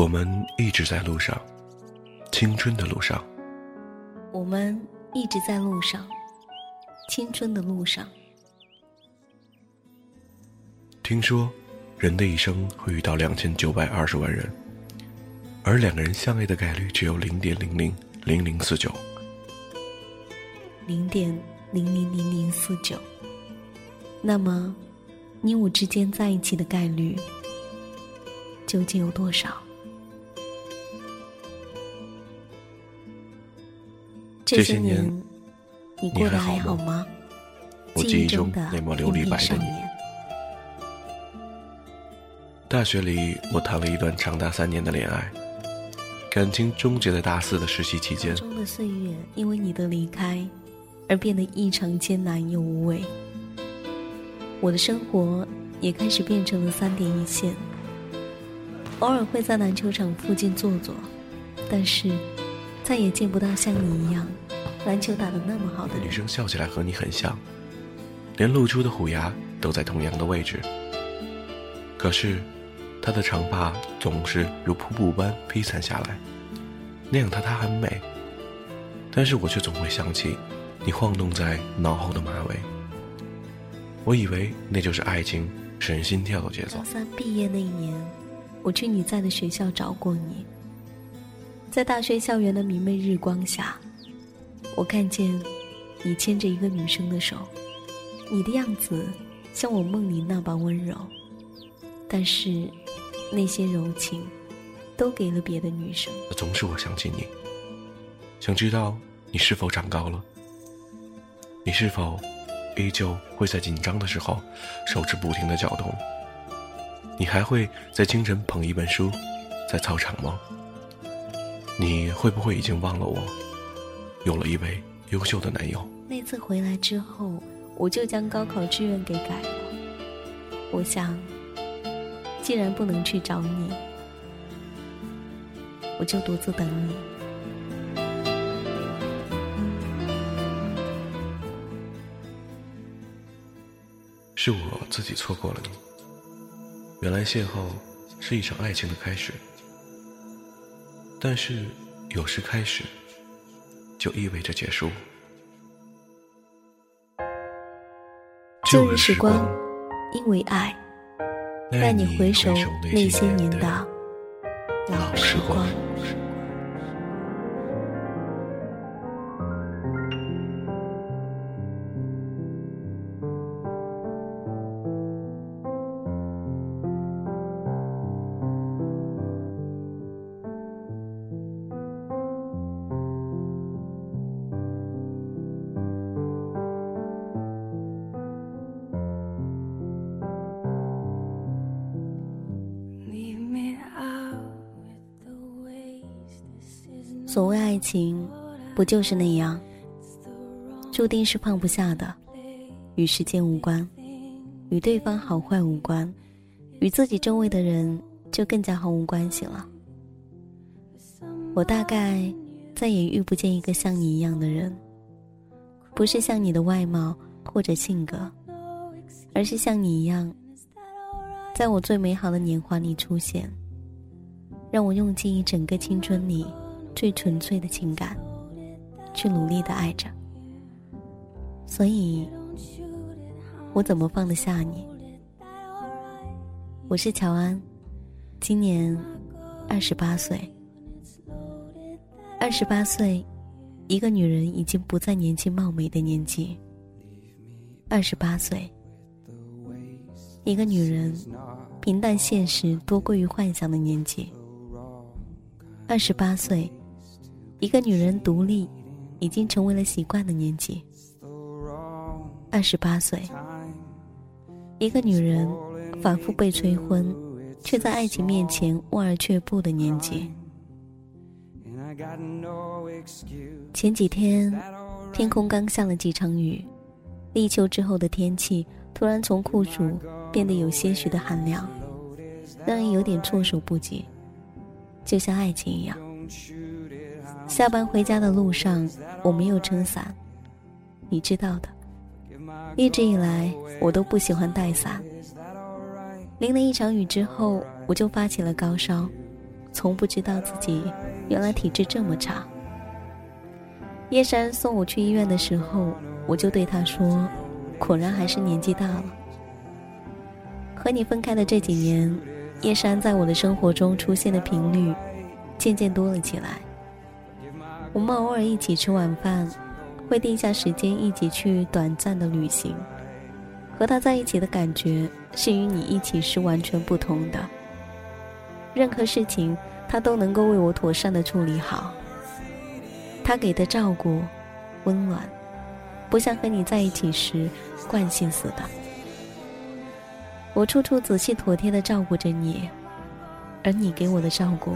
我们一直在路上，青春的路上。我们一直在路上，青春的路上。听说，人的一生会遇到两千九百二十万人，而两个人相爱的概率只有零点零零零零四九。零点零零零零四九。那么，你我之间在一起的概率究竟有多少？这些年，你过得还好吗？我记忆中那抹琉璃白的你。大学里，我谈了一段长达三年的恋爱，感情终结在大四的实习期间。中的岁月因为你的离开而变得异常艰难又无味，我的生活也开始变成了三点一线。偶尔会在篮球场附近坐坐，但是。再也见不到像你一样篮球打得那么好的女生，笑起来和你很像，连露出的虎牙都在同样的位置。可是，她的长发总是如瀑布般飞散下来，那样她她很美。但是我却总会想起你晃动在脑后的马尾。我以为那就是爱情使人心跳的节奏。高三毕业那一年，我去你在的学校找过你。在大学校园的明媚日光下，我看见你牵着一个女生的手，你的样子像我梦里那般温柔，但是那些柔情都给了别的女生。总是我想起你，想知道你是否长高了，你是否依旧会在紧张的时候手指不停的搅动，你还会在清晨捧一本书在操场吗？你会不会已经忘了我，有了一位优秀的男友？那次回来之后，我就将高考志愿给改了。我想，既然不能去找你，我就独自等你。是我自己错过了你。原来邂逅是一场爱情的开始。但是，有时开始，就意味着结束。旧日时光，因为爱，带你回首那些年的老时光。不就是那样？注定是放不下的，与时间无关，与对方好坏无关，与自己周围的人就更加毫无关系了。我大概再也遇不见一个像你一样的人，不是像你的外貌或者性格，而是像你一样，在我最美好的年华里出现，让我用尽一整个青春里。最纯粹的情感，去努力的爱着。所以，我怎么放得下你？我是乔安，今年二十八岁。二十八岁，一个女人已经不再年轻貌美的年纪。二十八岁，一个女人平淡现实多过于幻想的年纪。二十八岁。一个女人独立，已经成为了习惯的年纪。二十八岁，一个女人反复被催婚，却在爱情面前望而却步的年纪。前几天，天空刚下了几场雨，立秋之后的天气突然从酷暑变得有些许的寒凉，让人有点措手不及，就像爱情一样。下班回家的路上，我没有撑伞，你知道的。一直以来，我都不喜欢带伞。淋了一场雨之后，我就发起了高烧，从不知道自己原来体质这么差。叶山送我去医院的时候，我就对他说：“果然还是年纪大了。”和你分开的这几年，叶山在我的生活中出现的频率渐渐多了起来。我们偶尔一起吃晚饭，会定下时间一起去短暂的旅行。和他在一起的感觉是与你一起是完全不同的。任何事情他都能够为我妥善的处理好。他给的照顾，温暖，不像和你在一起时惯性似的。我处处仔细妥帖的照顾着你，而你给我的照顾，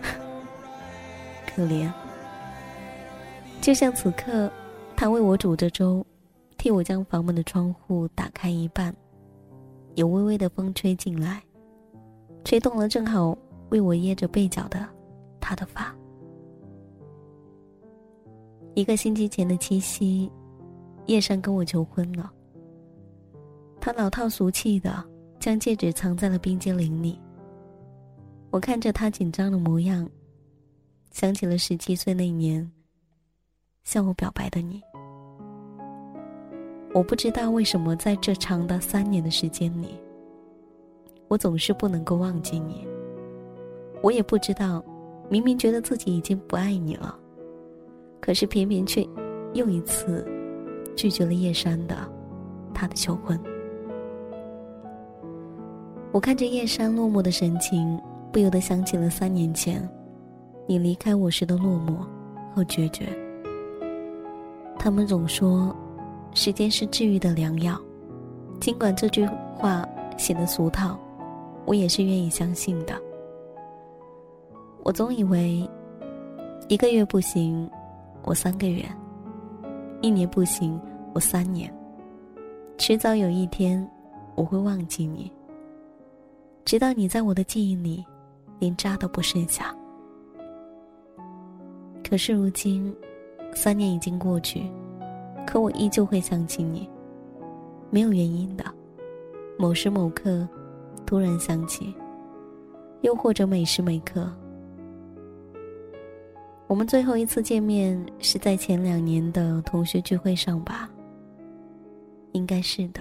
可怜。就像此刻，他为我煮着粥。替我将房门的窗户打开一半，有微微的风吹进来，吹动了正好为我掖着被角的他的发。一个星期前的七夕，叶山跟我求婚了。他老套俗气的将戒指藏在了冰激凌里。我看着他紧张的模样，想起了十七岁那年向我表白的你。我不知道为什么在这长达三年的时间里，我总是不能够忘记你。我也不知道，明明觉得自己已经不爱你了，可是偏偏却又一次拒绝了叶山的他的求婚。我看着叶山落寞的神情，不由得想起了三年前你离开我时的落寞和决绝。他们总说。时间是治愈的良药，尽管这句话显得俗套，我也是愿意相信的。我总以为，一个月不行，我三个月；一年不行，我三年。迟早有一天，我会忘记你，直到你在我的记忆里，连渣都不剩下。可是如今，三年已经过去。可我依旧会想起你，没有原因的，某时某刻，突然想起，又或者每时每刻。我们最后一次见面是在前两年的同学聚会上吧？应该是的。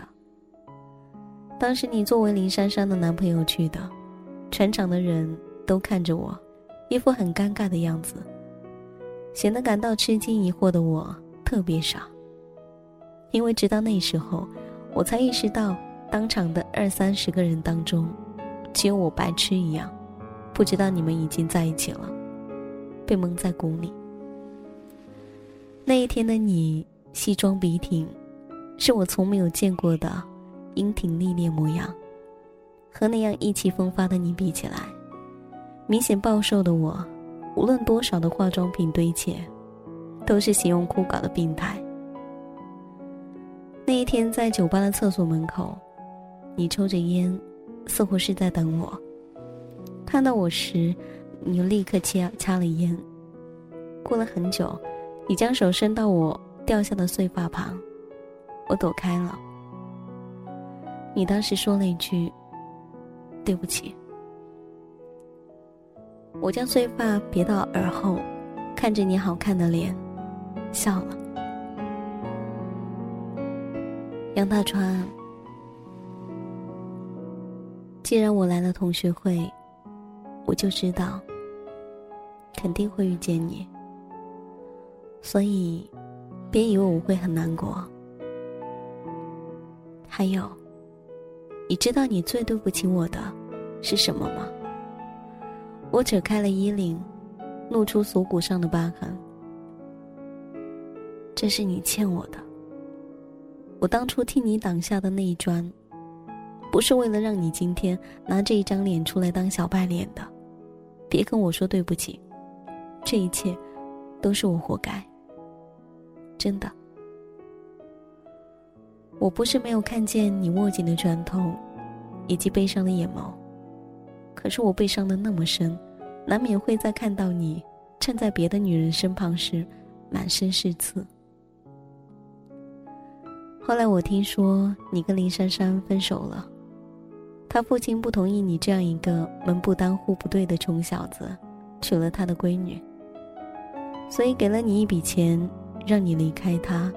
当时你作为林珊珊的男朋友去的，全场的人都看着我，一副很尴尬的样子，显得感到吃惊疑惑的我特别傻。因为直到那时候，我才意识到，当场的二三十个人当中，只有我白痴一样，不知道你们已经在一起了，被蒙在鼓里。那一天的你，西装笔挺，是我从没有见过的英挺历练模样，和那样意气风发的你比起来，明显暴瘦的我，无论多少的化妆品堆砌，都是形容枯槁的病态。那一天，在酒吧的厕所门口，你抽着烟，似乎是在等我。看到我时，你立刻掐掐了烟。过了很久，你将手伸到我掉下的碎发旁，我躲开了。你当时说了一句：“对不起。”我将碎发别到耳后，看着你好看的脸，笑了。杨大川，既然我来了同学会，我就知道肯定会遇见你，所以别以为我会很难过。还有，你知道你最对不起我的是什么吗？我扯开了衣领，露出锁骨上的疤痕，这是你欠我的。我当初替你挡下的那一砖，不是为了让你今天拿这一张脸出来当小白脸的。别跟我说对不起，这一切都是我活该。真的，我不是没有看见你握紧的拳头，以及悲伤的眼眸。可是我被伤的那么深，难免会在看到你站在别的女人身旁时，满身是刺。后来我听说你跟林珊珊分手了，他父亲不同意你这样一个门不当户不对的穷小子娶了他的闺女，所以给了你一笔钱，让你离开他。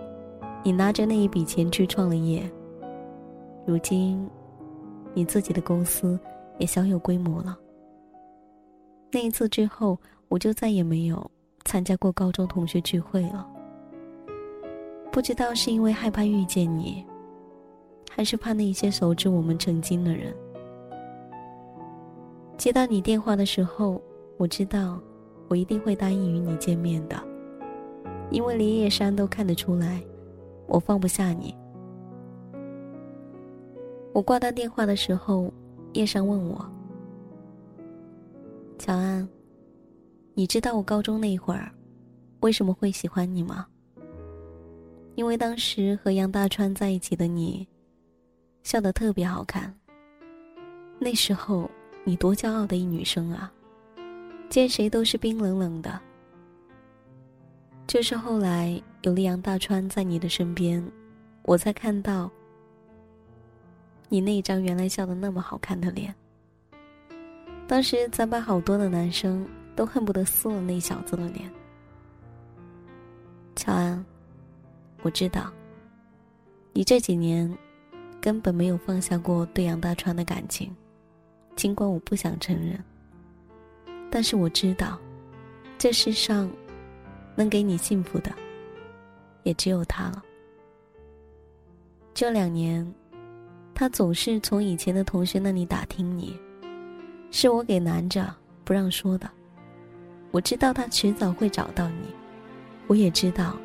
你拿着那一笔钱去创了业。如今，你自己的公司也小有规模了。那一次之后，我就再也没有参加过高中同学聚会了。不知道是因为害怕遇见你，还是怕那些熟知我们曾经的人。接到你电话的时候，我知道我一定会答应与你见面的，因为连叶山都看得出来，我放不下你。我挂断电话的时候，叶山问我：“乔安，你知道我高中那会儿为什么会喜欢你吗？”因为当时和杨大川在一起的你，笑得特别好看。那时候你多骄傲的一女生啊，见谁都是冰冷冷的。就是后来有了杨大川在你的身边，我才看到你那张原来笑得那么好看的脸。当时咱班好多的男生都恨不得撕了那小子的脸。乔安。我知道，你这几年根本没有放下过对杨大川的感情，尽管我不想承认。但是我知道，这世上能给你幸福的，也只有他了。这两年，他总是从以前的同学那里打听你，是我给拦着不让说的。我知道他迟早会找到你，我也知道。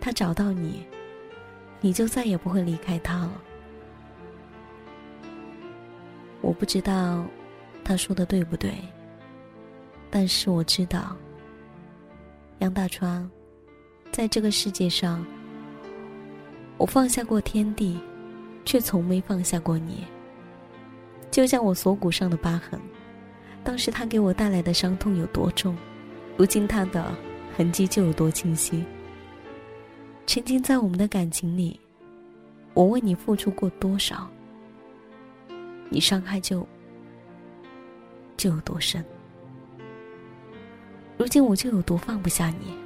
他找到你，你就再也不会离开他了。我不知道他说的对不对，但是我知道，杨大川，在这个世界上，我放下过天地，却从没放下过你。就像我锁骨上的疤痕，当时他给我带来的伤痛有多重，如今他的痕迹就有多清晰。曾经在我们的感情里，我为你付出过多少，你伤害就就有多深。如今我就有多放不下你。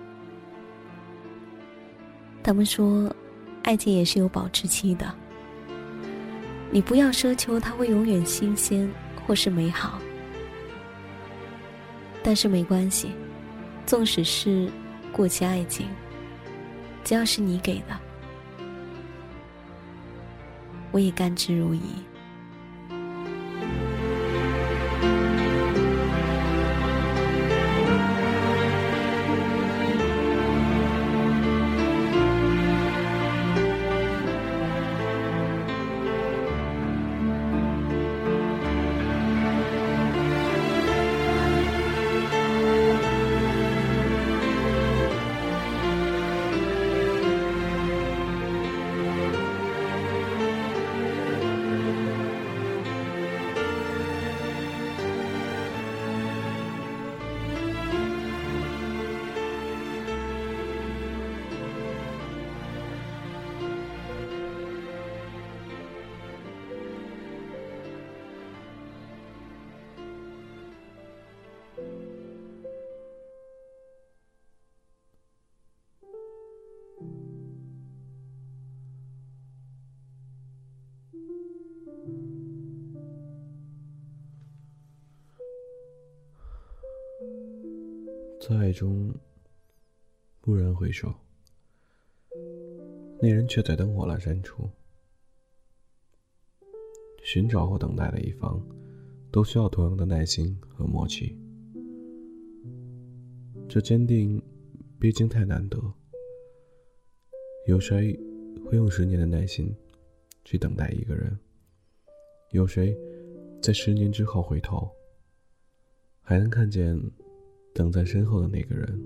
他们说，爱情也是有保质期的。你不要奢求它会永远新鲜或是美好，但是没关系，纵使是过期爱情。只要是你给的，我也甘之如饴。在爱中，蓦然回首，那人却在灯火阑珊处。寻找或等待的一方，都需要同样的耐心和默契。这坚定，毕竟太难得。有谁会用十年的耐心去等待一个人？有谁在十年之后回头，还能看见？等在身后的那个人，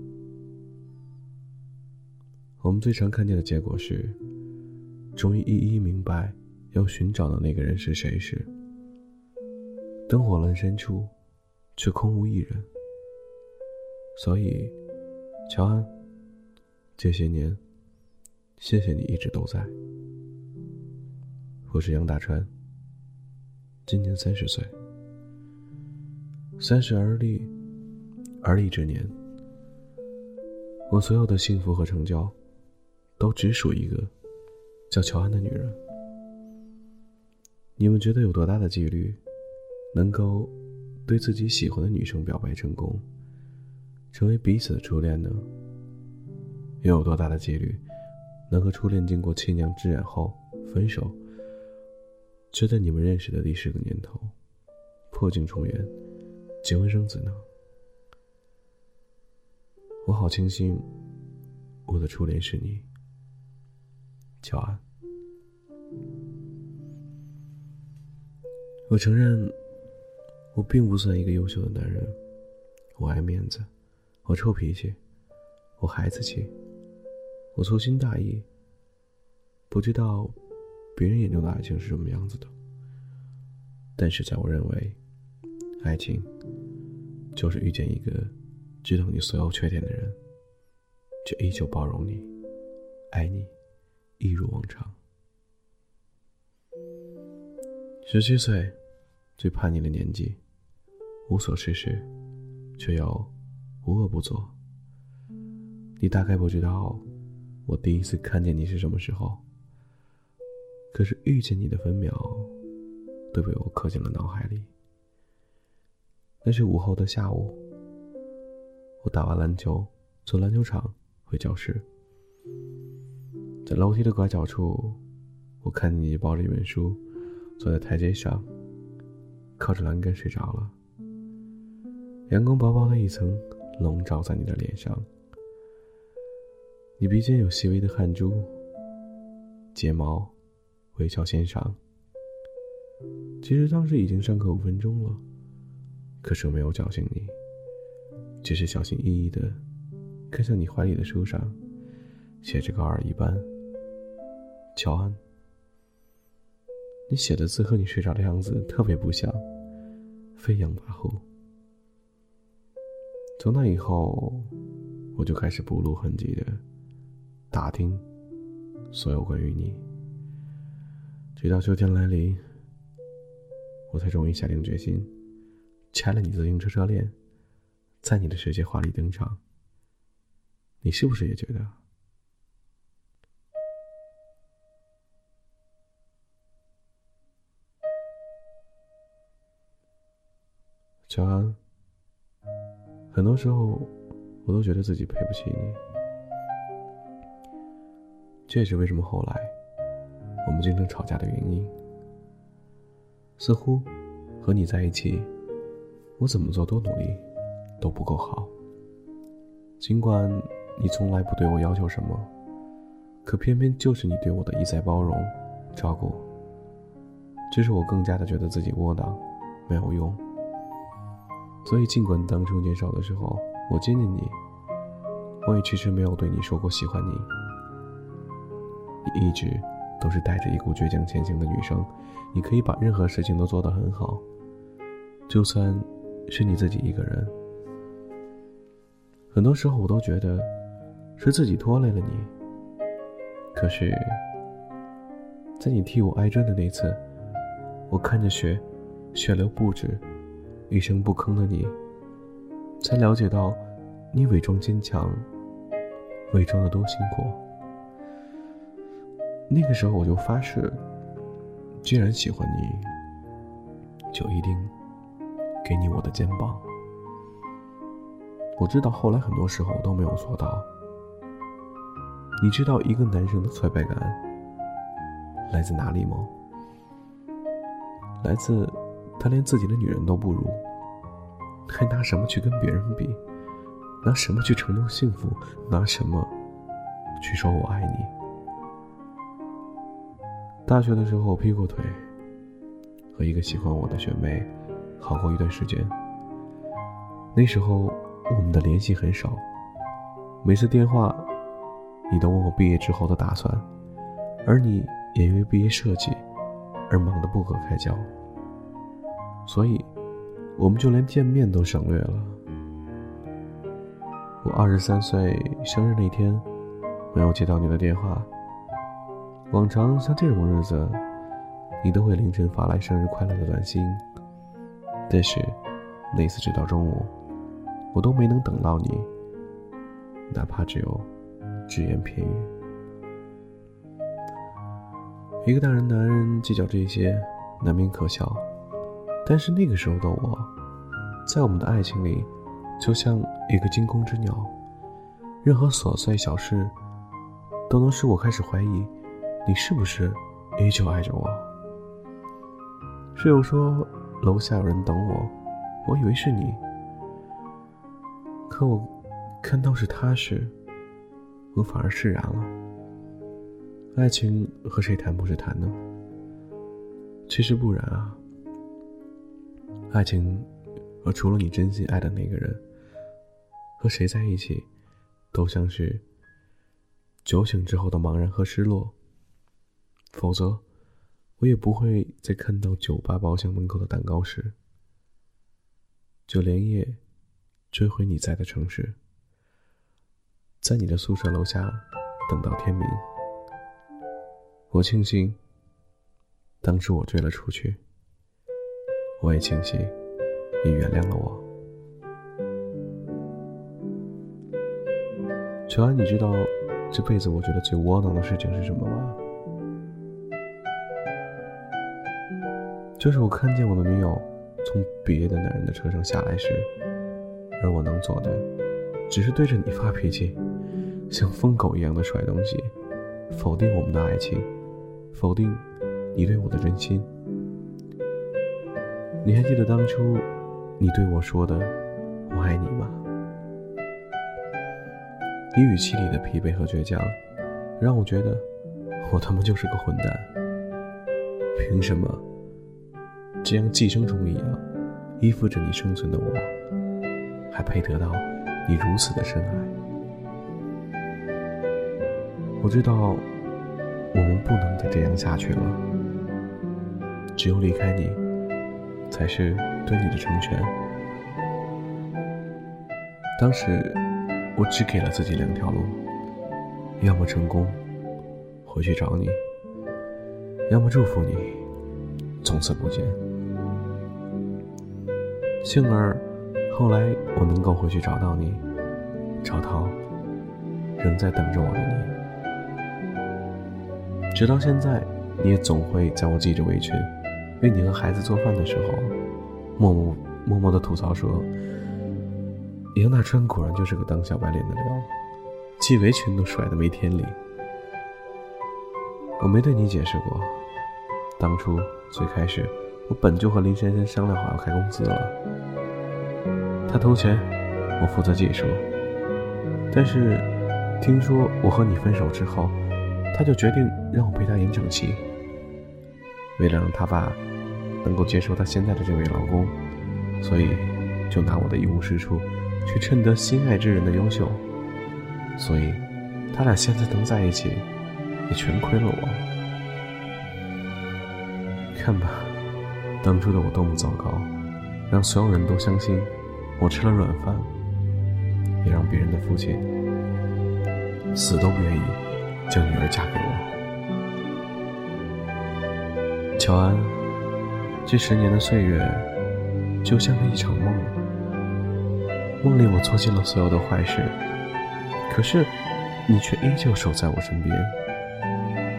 我们最常看见的结果是，终于一一明白要寻找的那个人是谁时，灯火阑珊处，却空无一人。所以，乔安，这些年，谢谢你一直都在。我是杨大川，今年三十岁。三十而立，而立之年，我所有的幸福和成就，都只属一个叫乔安的女人。你们觉得有多大的几率，能够对自己喜欢的女生表白成功，成为彼此的初恋呢？又有多大的几率，能和初恋经过七年之痒后分手？就在你们认识的第十个年头，破镜重圆，结婚生子呢？我好庆幸，我的初恋是你，乔安。我承认，我并不算一个优秀的男人，我爱面子，我臭脾气，我孩子气。我粗心大意，不知道别人眼中的爱情是什么样子的。但是在我认为，爱情就是遇见一个知道你所有缺点的人，却依旧包容你、爱你，一如往常。十七岁，最叛逆的年纪，无所事事，却又无恶不作。你大概不知道。我第一次看见你是什么时候？可是遇见你的分秒，都被我刻进了脑海里。那是午后的下午，我打完篮球，从篮球场回教室，在楼梯的拐角处，我看见你抱着一本书，坐在台阶上，靠着栏杆睡着了。阳光薄薄的一层笼罩在你的脸上。你鼻尖有细微的汗珠，睫毛微笑线上。其实当时已经上课五分钟了，可是我没有叫醒你，只是小心翼翼的看向你怀里的书上，写着高二一班。乔安，你写的字和你睡着的样子特别不像，飞扬跋扈。从那以后，我就开始不露痕迹的。打听所有关于你，直到秋天来临，我才终于下定决心，拆了你自行车车链，在你的世界华丽登场。你是不是也觉得？乔安，很多时候我都觉得自己配不起你。这也是为什么后来我们经常吵架的原因。似乎和你在一起，我怎么做都努力都不够好。尽管你从来不对我要求什么，可偏偏就是你对我的一再包容、照顾，这使我更加的觉得自己窝囊、没有用。所以，尽管当初年少的时候我接近你，我也迟迟没有对你说过喜欢你。你一直都是带着一股倔强前行的女生，你可以把任何事情都做得很好，就算是你自己一个人。很多时候我都觉得是自己拖累了你，可是，在你替我挨针的那次，我看着血血流不止，一声不吭的你，才了解到你伪装坚强，伪装的多辛苦。那个时候我就发誓，既然喜欢你，就一定给你我的肩膀。我知道后来很多时候我都没有做到。你知道一个男生的挫败感来自哪里吗？来自他连自己的女人都不如，还拿什么去跟别人比？拿什么去承诺幸福？拿什么去说我爱你？大学的时候劈过腿，和一个喜欢我的学妹好过一段时间。那时候我们的联系很少，每次电话，你都问我毕业之后的打算，而你也因为毕业设计而忙得不可开交，所以我们就连见面都省略了。我二十三岁生日那天，没有接到你的电话。往常像这种日子，你都会凌晨发来生日快乐的短信。但是那次直到中午，我都没能等到你，哪怕只有只言片语。一个大人男人计较这些，难免可笑。但是那个时候的我，在我们的爱情里，就像一个惊弓之鸟，任何琐碎小事，都能使我开始怀疑，你是不是依旧爱着我。室友说楼下有人等我，我以为是你，可我看到是他时，我反而释然了。爱情和谁谈不是谈呢？其实不然啊。爱情和除了你真心爱的那个人，和谁在一起，都像是酒醒之后的茫然和失落。否则，我也不会在看到酒吧包厢门口的蛋糕时，就连夜追回你在的城市，在你的宿舍楼下等到天明。我庆幸，当时我追了出去。我也庆幸，你原谅了我。乔安，你知道这辈子我觉得最窝囊的事情是什么吗？就是我看见我的女友从别的男人的车上下来时，而我能做的，只是对着你发脾气，像疯狗一样的甩东西，否定我们的爱情。否定你对我的真心。你还记得当初你对我说的“我爱你”吗？你语气里的疲惫和倔强，让我觉得我他妈就是个混蛋。凭什么这样寄生虫一样依附着你生存的我，还配得到你如此的深爱？我知道。我们不能再这样下去了。只有离开你，才是对你的成全。当时，我只给了自己两条路：要么成功，回去找你；要么祝福你，从此不见。幸而，后来我能够回去找到你，找到仍在等着我的你。直到现在，你也总会在我系着围裙，为你和孩子做饭的时候，默默默默的吐槽说：“杨大川果然就是个当小白脸的料，系围裙都甩的没天理。”我没对你解释过，当初最开始，我本就和林珊珊商量好要开公司了，他投钱，我负责技术。但是，听说我和你分手之后。他就决定让我陪他演整期。为了让他爸能够接受他现在的这位老公，所以就拿我的一无是处去衬得心爱之人的优秀。所以，他俩现在能在一起，也全亏了我。看吧，当初的我多么糟糕，让所有人都相信我吃了软饭，也让别人的父亲死都不愿意。将女儿嫁给我，乔安。这十年的岁月，就像是一场梦。梦里我做尽了所有的坏事，可是你却依旧守在我身边。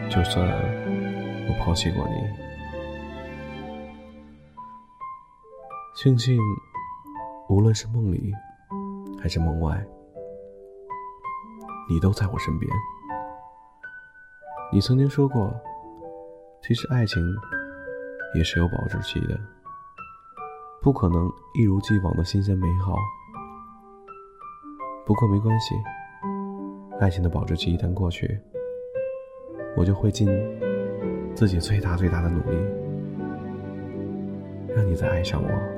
就算我抛弃过你，庆幸，无论是梦里还是梦外，你都在我身边。你曾经说过，其实爱情也是有保质期的，不可能一如既往的新鲜美好。不过没关系，爱情的保质期一旦过去，我就会尽自己最大最大的努力，让你再爱上我。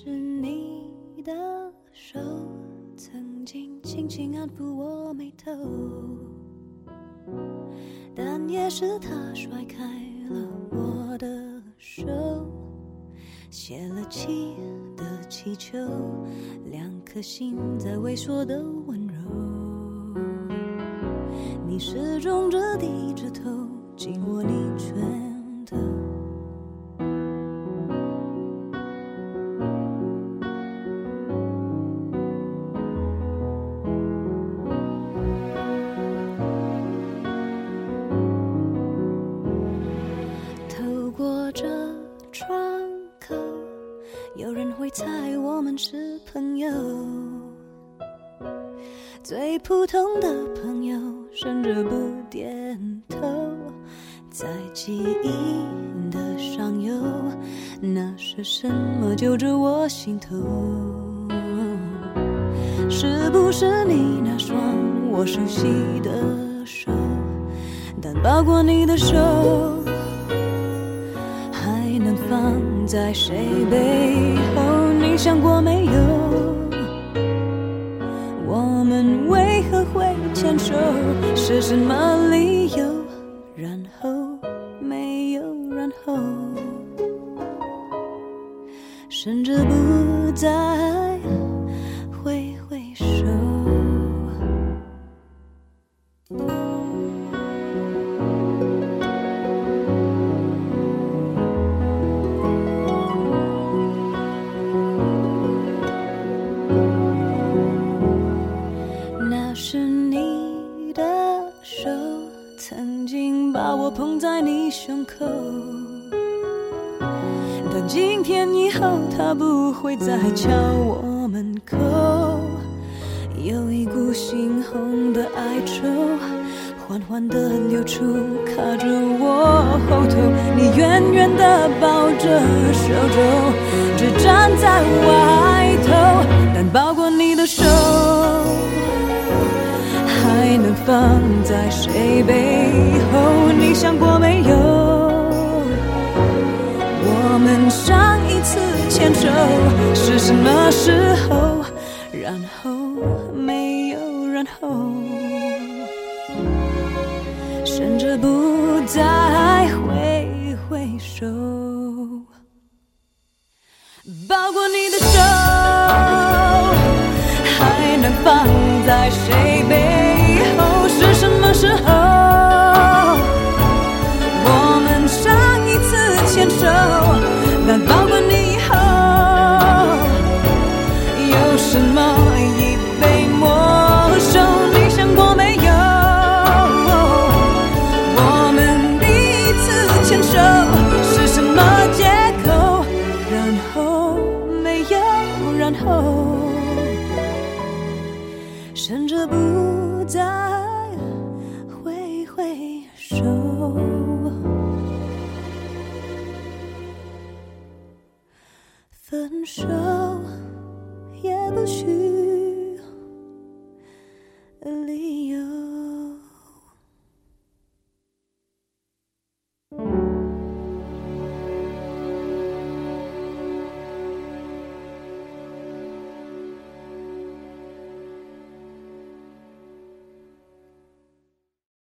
是你的手，曾经轻轻安抚我眉头，但也是他甩开了我的手，泄了气的气球，两颗心在微缩的温柔，你始终着低着头，紧握你拳心头？是不是你那双我熟悉的手？但抱过你的手，还能放在谁背后？你想过没有？我们为何会牵手？是什么理由？然后没有然后，甚至不再挥挥手。那是你的手，曾经把我捧在你胸口。会再敲我门口。有一股猩红的哀愁，缓缓地流出，卡着我后头。你远远地抱着手肘，只站在外头，但抱过你的手。还能放在谁背后？你想过没有？我们上牵手是什么时候？然后没有然后，甚至不再挥挥手。抱过你的手，还能放在谁背后？是什么时候？